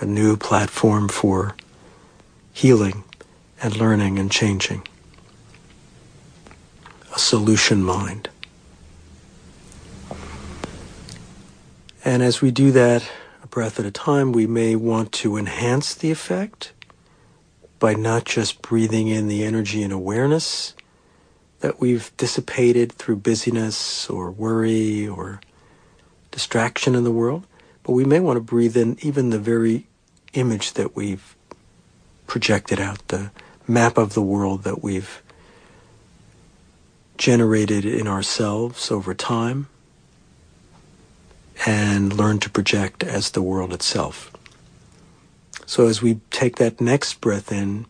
a new platform for healing and learning and changing. A solution mind. And as we do that a breath at a time, we may want to enhance the effect by not just breathing in the energy and awareness that we've dissipated through busyness or worry or distraction in the world, but we may want to breathe in even the very image that we've projected out, the map of the world that we've generated in ourselves over time and learn to project as the world itself. So as we take that next breath in,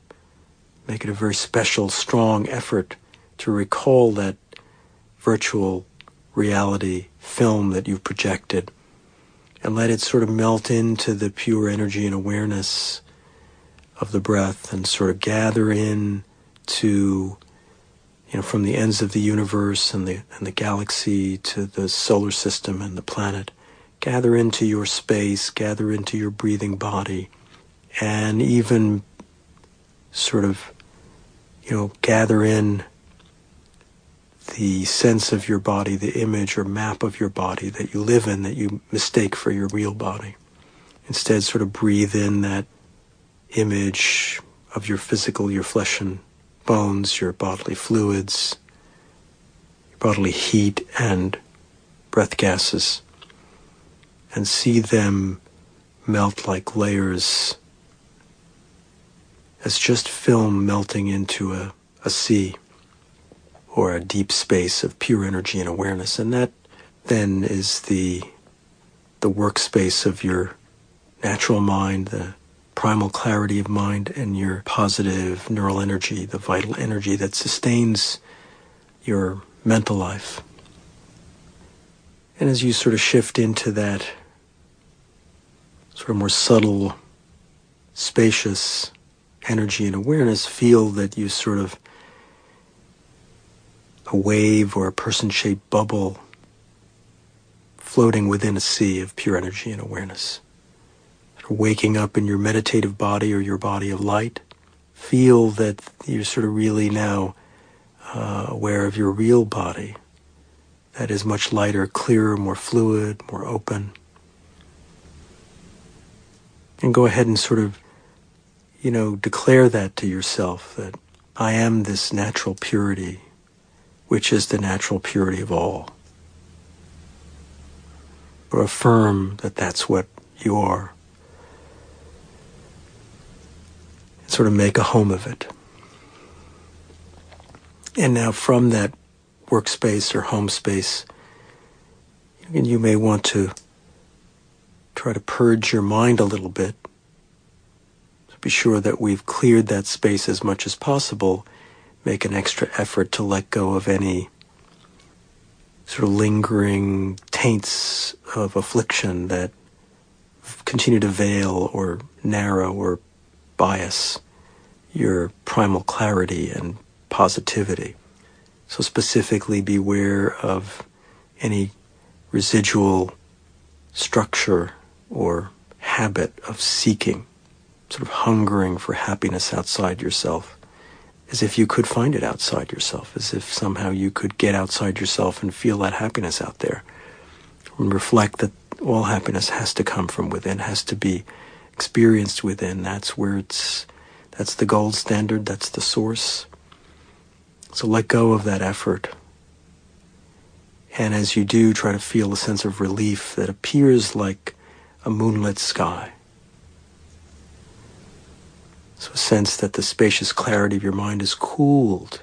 make it a very special, strong effort to recall that virtual reality film that you've projected and let it sort of melt into the pure energy and awareness of the breath and sort of gather in to you know from the ends of the universe and the and the galaxy to the solar system and the planet. Gather into your space, gather into your breathing body, and even sort of, you know, gather in the sense of your body, the image or map of your body that you live in that you mistake for your real body. Instead, sort of breathe in that image of your physical, your flesh and bones, your bodily fluids, your bodily heat and breath gases and see them melt like layers as just film melting into a, a sea or a deep space of pure energy and awareness. And that then is the, the workspace of your natural mind, the primal clarity of mind, and your positive neural energy, the vital energy that sustains your mental life. And as you sort of shift into that sort of more subtle, spacious energy and awareness, feel that you sort of a wave or a person shaped bubble floating within a sea of pure energy and awareness. Waking up in your meditative body or your body of light, feel that you're sort of really now uh, aware of your real body. That is much lighter, clearer, more fluid, more open. And go ahead and sort of, you know, declare that to yourself that I am this natural purity, which is the natural purity of all. Or affirm that that's what you are. And sort of make a home of it. And now from that workspace or home space, you may want to try to purge your mind a little bit. So be sure that we've cleared that space as much as possible. Make an extra effort to let go of any sort of lingering taints of affliction that continue to veil or narrow or bias your primal clarity and positivity. So specifically beware of any residual structure or habit of seeking, sort of hungering for happiness outside yourself, as if you could find it outside yourself, as if somehow you could get outside yourself and feel that happiness out there. And reflect that all happiness has to come from within, has to be experienced within. That's where it's, that's the gold standard, that's the source. So let go of that effort. And as you do, try to feel a sense of relief that appears like a moonlit sky. So a sense that the spacious clarity of your mind is cooled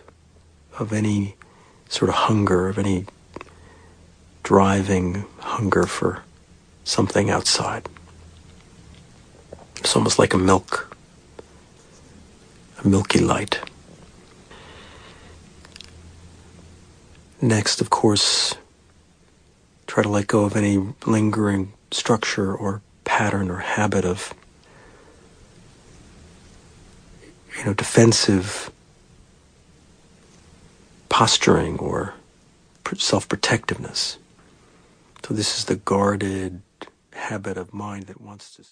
of any sort of hunger, of any driving hunger for something outside. It's almost like a milk, a milky light. Next, of course, try to let go of any lingering structure or pattern or habit of you know defensive posturing or self-protectiveness. So this is the guarded habit of mind that wants to